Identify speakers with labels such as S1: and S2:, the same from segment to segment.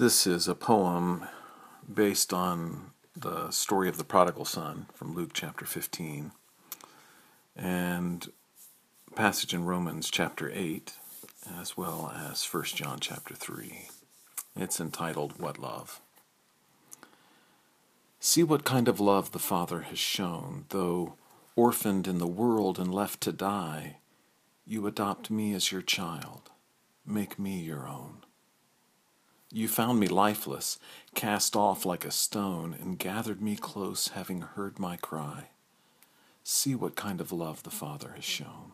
S1: This is a poem based on the story of the prodigal son from Luke chapter 15 and passage in Romans chapter 8 as well as 1 John chapter 3. It's entitled What Love? See what kind of love the Father has shown, though orphaned in the world and left to die, you adopt me as your child, make me your own. You found me lifeless, cast off like a stone, and gathered me close, having heard my cry. See what kind of love the Father has shown.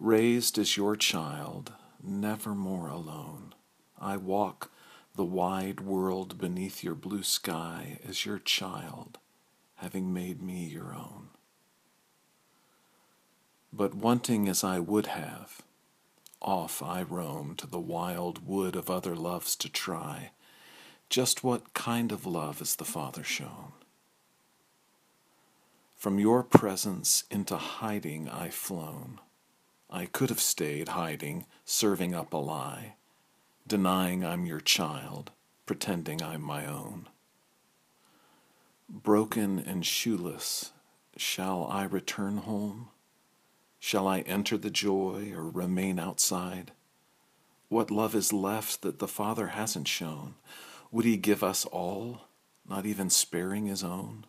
S1: Raised as your child, never more alone, I walk the wide world beneath your blue sky as your child, having made me your own. But wanting as I would have, off I roam to the wild wood of other loves to try just what kind of love is the Father shown. From your presence into hiding I flown. I could have stayed hiding, serving up a lie, denying I'm your child, pretending I'm my own. Broken and shoeless, shall I return home? Shall I enter the joy or remain outside? What love is left that the Father hasn't shown? Would He give us all, not even sparing His own?